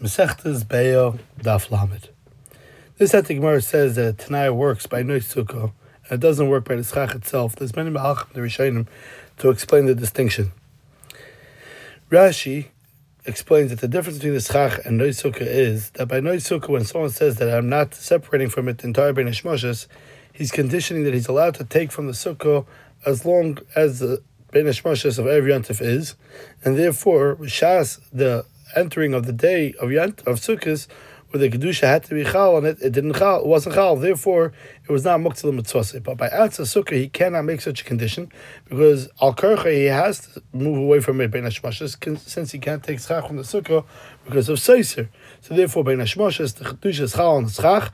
Mesechtes Be'ah Daf Lamed. This Etik Gemara says that Tanaya works by Nois Sukkah, and it doesn't work by the Schach itself. There's many Mahalchim, the Rishonim, to explain the distinction. Rashi explains that the difference between the Schach and Nois Sukkah is that by Nois Sukkah, when someone says that I'm not separating from it the entire Ben he's conditioning that he's allowed to take from the Sukkah as long as the Ben of every Yontif is, and therefore, Shas, the entering of the day of Yant of Sukkot, where the kedusha had to be chal on it, it didn't chal, it wasn't chal. Therefore, it was not muktzah mitzvah. But by atzah sukkah, he cannot make such a condition because al kercha he has to move away from it bein since he can't take schach from the sukkah because of seiser. So therefore, bein hashmashas the kedusha is chal on the schach,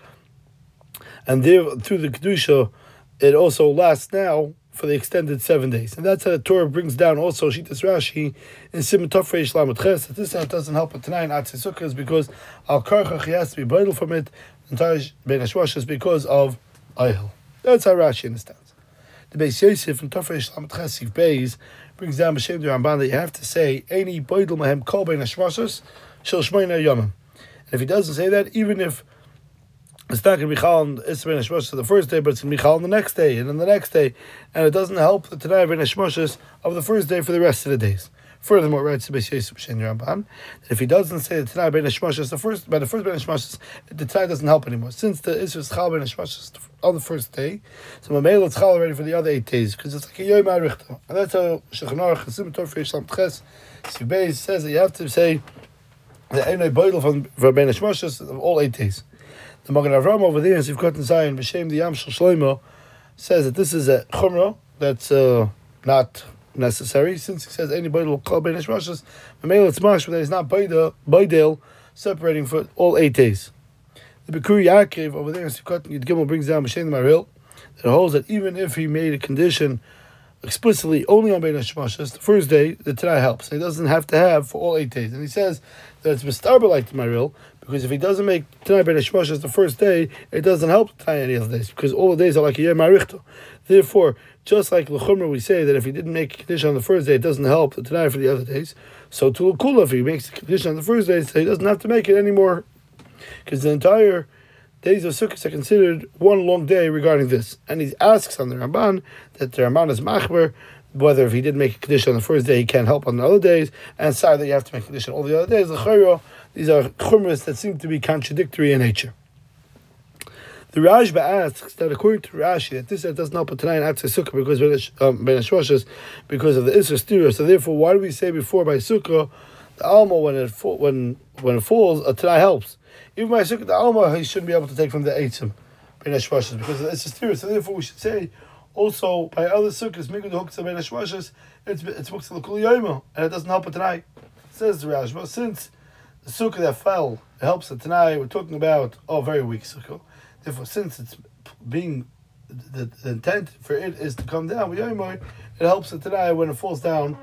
and there through the kedusha, it also lasts now for the extended seven days. And that's how the Tur brings down also Shitas Rashi in Simon Tofrei Shlamut Ches. That this doesn't help it tonight in Atzei Sukkah is because Al Karchach he has to be vital from it, entire Ben Hashwash is because of Ayhel. That's how Rashi understands. The Beis Yosef in Tofrei Shlamut Ches Beis brings down B'Shem Ramban that you have to say any Beidel Mahem Kol Ben Hashwashas Shel Shmoina Yomim. And if he doesn't say that, even if it's not going to be chal on Isra the first day, but it's going to be chal on the next day and then the next day, and it doesn't help the Tanai Ben Neshmoshes of the first day for the rest of the days. Furthermore, writes the Ramban, if he doesn't say the Tanai Ben Neshmoshes the first by the first Ben the Tanai doesn't help anymore since the Isra is chal on the first day. So Mamela it's chal already for the other eight days because it's like a Yom Arichta, and that's how Shulchan Aruch Chasim Tor Yishlam Tches Sibei says that you have to say the Einay Beidel from Ben Neshmoshes of all eight days. The Magen Avram over there in Sivkot and Zion, B'Shem the Yam Shal Shloimo, says that this is a chumrah that's uh, not necessary, since he says anybody will call Ben Rashas, Mamela it's mash, but that is not Baidel separating for all eight days. The Bikuri Yaakov over there in Sivkot and Yud Gimel brings down B'Shem the Maril, that holds that even if he made a condition explicitly only on Ben Hashmashas, the first day, the Tanai helps. He doesn't have to have for all eight days. And he says that it's Mistarba like the Maril, because if he doesn't make Tanai Ben Hashmashas the first day, it doesn't help Tanai any other days, because all the days are like a Yom Marichto. Therefore, just like L'chumra, we say that if he didn't make a condition on the first day, it doesn't help Tanai for the other days. So to L'kula, if he makes the condition on the first day, so he doesn't have to make it anymore, because the entire days of Sukkot are considered one long day regarding this. And he asks on the Ramban that the Ramban is machmer, whether if he did make a condition on the first day, he can't help on the other days, and sorry that you have to make a condition all the other days. The these are chumras that seem to be contradictory in nature. The Rashba asks that according to Rashi, that this doesn't help in Atzei Sukkah because um, Ben Hashwashas, because of the Isra. So therefore, why do we say before by Sukkah, the Alma when it when when it falls, a tonight helps. Even by Sukkah, the Alma he shouldn't be able to take from the Eitzim, Ben because of the Isra. So therefore, we should say also by other Sukkahs, Migud Hukta Ben it's it's L'Kul and it doesn't help tonight. Says the Rashba, since the sukkah that fell helps the Tanai. We're talking about oh, very weak sukkah. Therefore, since it's being the, the intent for it is to come down, it helps the Tanai when it falls down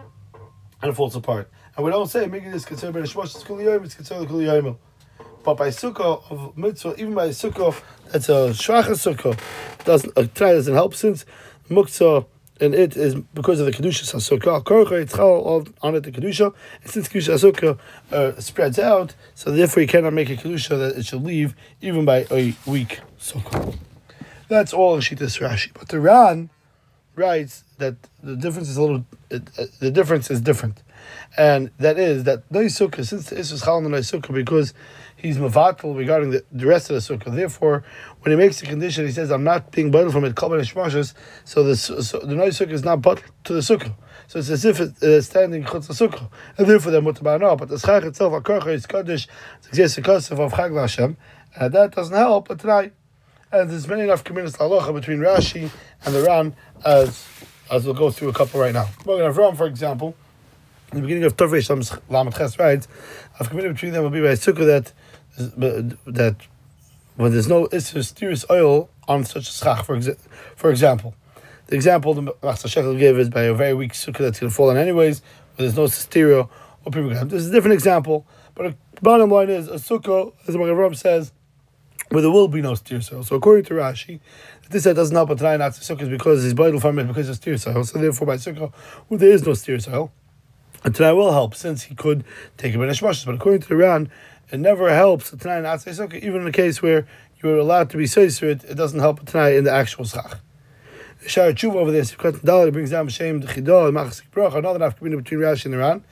and it falls apart. And we don't say making this considered by Shmosh, it's Kul it's considered Kul Yomer. But by sukkah of mitzvah, even by sukkah that's a shvacha sukkah, doesn't a Tanai doesn't help since muktzah and it is because of the kedusha sasukkah. Korcha it's all on it the kedusha, and since kedusha sasukkah uh, spreads out, so therefore you cannot make a kedusha that it should leave even by a weak sukkah. That's all in Shitas Rashi. But the Ran writes that the difference is a little. It, uh, the difference is different, and that is that no sukkah since this is chal no sukkah because he's mavatal regarding the, the rest of the sukkah. Therefore, when he makes the condition, he says, "I'm not being bundled from it." So the so the is not but to the sukkah. So it's as if it's uh, standing chutz the sukkah, and therefore they're mutar no. But the schach itself, a korcha is kaddish, it's a kosef of chag and that doesn't help. But tonight, and there's many enough communities halacha between Rashi and the Ran as as we'll go through a couple right now. Magen Avram, for example, in the beginning of Tovei Lamed Ches writes, I've committed between them will be by sukkah that that when there's no mysterious oil on such a schach, for, exa- for example. The example the Master Shekel gave is by a very weak sukkah that's going to fall on anyways, but there's no stereo or people This is a different example, but the bottom line is a sukkah, as the Magen says, where there will be no steer soil. So according to Rashi, this said doesn't help a not to sukkah because his vital from it because of steer soil. So therefore, by sukkah, well, there is no steer soil. And tonight will help since he could take a ben But according to the Ran, it never helps tonight not say sukkah, even in a case where you are allowed to be seiser, it, it doesn't help tonight in the actual schach. The Shara Tshuva over there, Sivkat Dalit brings down B'Shem, the Chidah, and Machasik Bracha, another nafkamina between Rashi and Iran, Ran,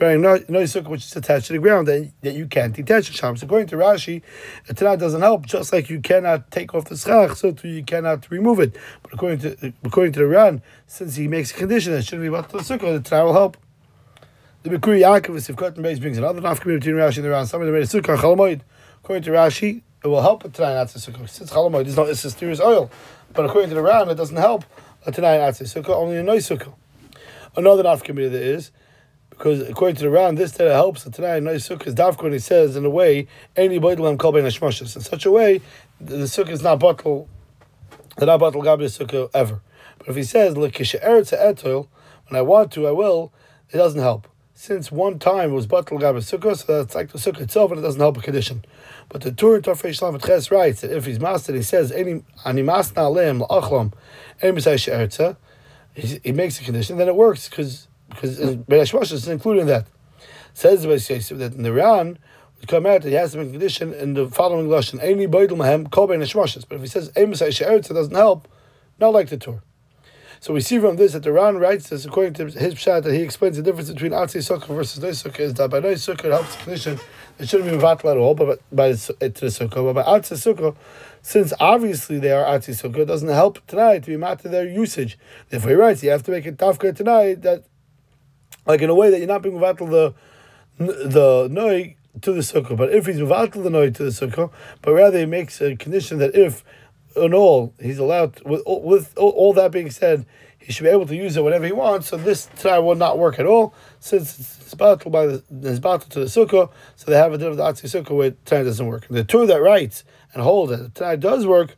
wearing no, no sukkah which is attached to the ground that, that you can't detach the Shabbos. According to Rashi, a tonight doesn't help, just like you cannot take off the schach, so too you cannot remove it. But according to according to the Ran, since he makes a condition that shouldn't be about the sukkah, the tonight will help. The Bikuri Yaakov is Sivkat and Beis brings another nafkamina between Rashi and the Ran. Somebody made a sukkah Chalamoid. According to Rashi, it will help a tonight sukkah. Since Chalamoid is not it's mysterious oil, but according to the Ran, it doesn't help a tonight to sukkah, only a nice sukkah. Another nafkamina there is because according to the Ran, this that helps the Tanai no sukkah is dafka when he says in a way any boidlam kol ben in such a way the, the sukkah is not bottle, the not bottle gabi sukkah ever. But if he says lekisha eretz etol, when I want to I will, it doesn't help. Since one time it was bottle gabi sukkah, so that's like the sukkah itself, and it doesn't help a condition. But the Tur Tafrei Shlam Ches writes that if he's mastered, he says any ani masna lem la'achlam any he makes a condition, then it works because because Beresh is included in that. Says the Beis that in the Ran would come out that he has to make a condition in the following lashon: "Any boidel mahem kol But if he says "Emisai she'eretz," it doesn't help. Not like the Tur. So we see from this that the Ran writes this according to his pshat that he explains the difference between Atzi Sukkah versus Noy Sukkah is that by Noy Sukkah it helps condition it shouldn't be Mavatl at all, but by, by eh, to the Sukkah. But by Atzi Sukkah, since obviously they are Atzi Sukkah, it doesn't help tonight to be mat their usage. Therefore he writes you have to make it tafka tonight that like in a way that you're not being mevatel the the noi to the sukkah. But if he's mevatel the noi to the sukkah, but rather he makes a condition that if in all he's allowed with with all that being said, he should be able to use it whenever he wants. So this try will not work at all since it's battle by the it's battle to the sukkah. So they have a different atzi sukkah where tonight doesn't work. The two that writes and hold that tonight does work.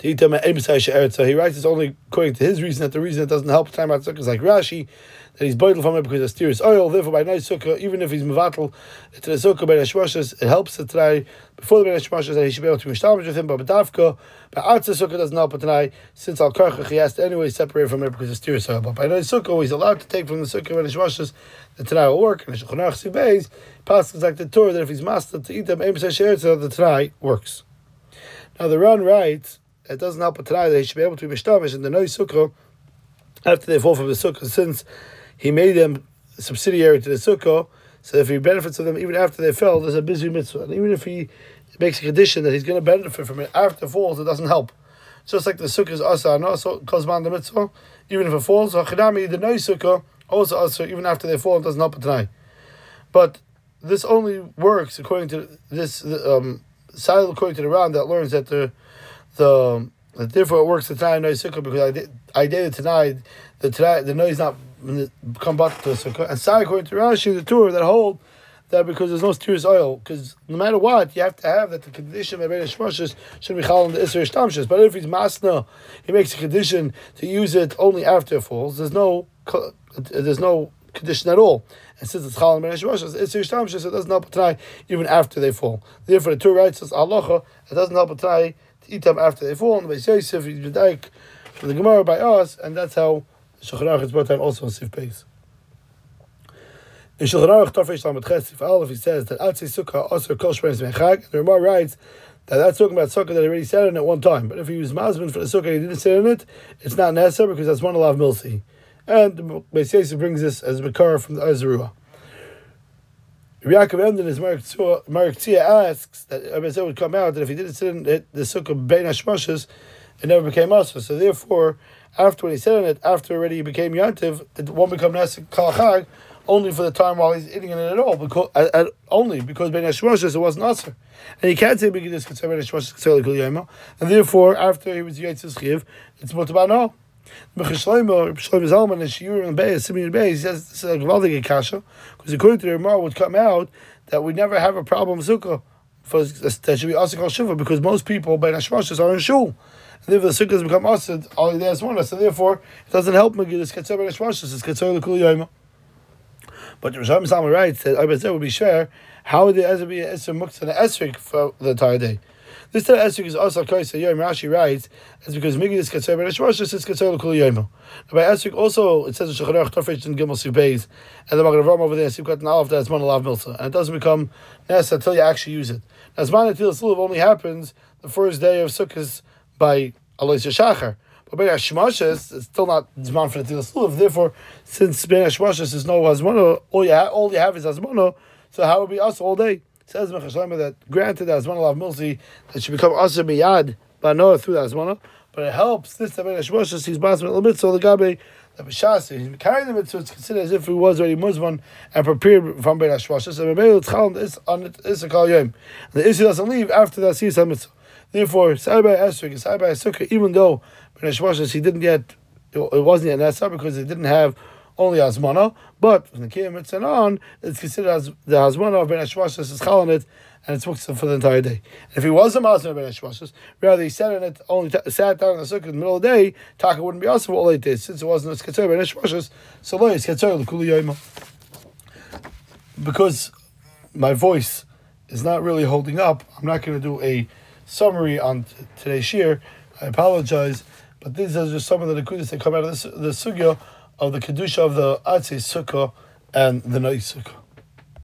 He writes it's only according to his reason that the reason it doesn't help time out sukkah is like Rashi that he's boiled from it because of steers oil. Therefore, by night sukkah, even if he's mevatel to the sukkah by Neshmoshes, it helps to try before the Neshmoshes that he should be able to mishtamish with him. But Badavka, but Atza sukkah doesn't help tonight since al karchach he has to anyway separate from it because of steers oil. But by night sukkah, he's allowed to take from the sukkah by Neshmoshes. The tonight will work. And the Shulchan Aruch Sibeis passes like the Tur that if he's master to eat them, aim so the tonight works. Now the Ran writes it doesn't help a tonight that he should be able to be mishtamish in the no sukkah after they fall from the sukkah since he made them subsidiary to the sukkah, so if he benefits from them even after they fell, there's a busy mitzvah. And even if he makes a condition that he's going to benefit from it after falls, it doesn't help. Just like the sukkah is asa and also kozman the mitzvah, even if it falls, hachidami the no sukkah also asa even after they fall, it doesn't help tonight. But this only works according to this um, side according to the round that learns that the the therefore it works the time no sukkah because I did I did it tonight. The tonight the noise not come back to the sukkah. And Sai according to Rashi, the Tur that hold that because there's no serious oil, because no matter what, you have to have that the condition of Rebbeinu Shmoshes should be chal in the Isser Shtamshes. But if he's masna, he makes a condition to use it only after it falls. There's no there's no condition at all. And since it's chal in Rebbeinu Shmoshes, Isser Shtamshes, it doesn't help try even after they fall. Therefore, the two writes us Allah, it doesn't help a to eat them after they fall. And Beis Yosef, the Gemara by us, and that's how Shulchan Aruch is brought down also on Sif Beis. In Shulchan Aruch Tafresh Lamed Ches Sif Aleph, he says that Atzei Sukkah also Kol Shmeres Mechag. The Ramah writes that that's talking about sukkah that already sat in at one time. But if he was masbin for the sukkah he didn't sit in it, it's not necessary because that's one of milsi. And Beis Yosef brings this as makar from the Or Zarua. Yaakov Emden is Mor Uketzia asks that Abba would come out that if he didn't sit in the sukkah Bein Hashmoshes, it never became Asa. So therefore, after when he sat in it, after already he became Yantiv, it won't become Nesek Kalachag only for the time while he's eating in it at all, because at, at, only because Ben Hashmoshes it wasn't Aser. And he can't say because it's Ben Hashmoshes and therefore after he was Yitzis Chiv, it's Mutabah no. Zalman, and Shiur and Beis, Simeon Beis, he says a Gvaldig Kasha, because according to the Gemara would come out that we never have a problem Sukkah for that should be Asik al Shiva because most people Ben Hashmoshes are in Shul. And if the sukkah has become asid, all he has one, so therefore it doesn't help Megillah Ketzer Ben Hashmashas, it's Ketzer L'Kul Yoima. But the Rishon Salman writes that Abba would be sure, how would the Ezra be an Esr Muktzah and Esrik for the entire day? This time Esrik is also Kaisa Yom. Rashi writes, it's because Migi is Katzor Ben Hashmashas, it's Katzor L'Kul Yomo. By Esrik also, it says in Shecharech Tofesh and Gimel Sibeis, and the Magen Avram over there, Sivkat and Aleph, that's Mon Alav Milsa. And it doesn't become Nesa until you actually use it. Now, Zman Atil only happens the first day of Sukkot by Alois Shachar. But Ben Hashmashas, it's still not Zman for the Til Suluv. Therefore, since Ben Hashmashas is no Hazmono, all you, ha- all you have is Hazmono, so how would be us all day? Says Mechashlema that granted that Hazmono Lav Milsi, that should become Asa Miyad, Banoah through the Hazmono, but it helps this that Ben Hashmashas, he's Bas Mit Mitzvah, the Gabe, the Bishas, he's carrying the mitzvah, it's considered as if he was already Muslim and prepared from Ben Hashmashas, and Rebbeinu Tchalam is on it is a Kal Yom. The issue doesn't leave after that Siyas HaMitzvah. Therefore, Sabai Esrik, Sabai Sukkah, even though Ben Hashmashas, he didn't yet, it wasn't yet Nasa because he didn't have only Hazmana, but from the Kiyam on, it's considered as the Hazmana of Ben Hashmashas is it, and it's booked for the entire day. And if he was a Mazmana of Ben Hashmashas, rather he sat in it, only t- sat down in the Sukkah in the middle of the day, Taka wouldn't be also all eight days, since it wasn't it's Ketzor Ben Hashmashas, so lo, L'Kuli Yoima. Because my voice is not really holding up, I'm not going to do a summary on t- today's shir. I apologize, but these are just some of the nekudas that come out of the sugya of the kedusha of the Atzei Sukkah and the Nois Sukkah.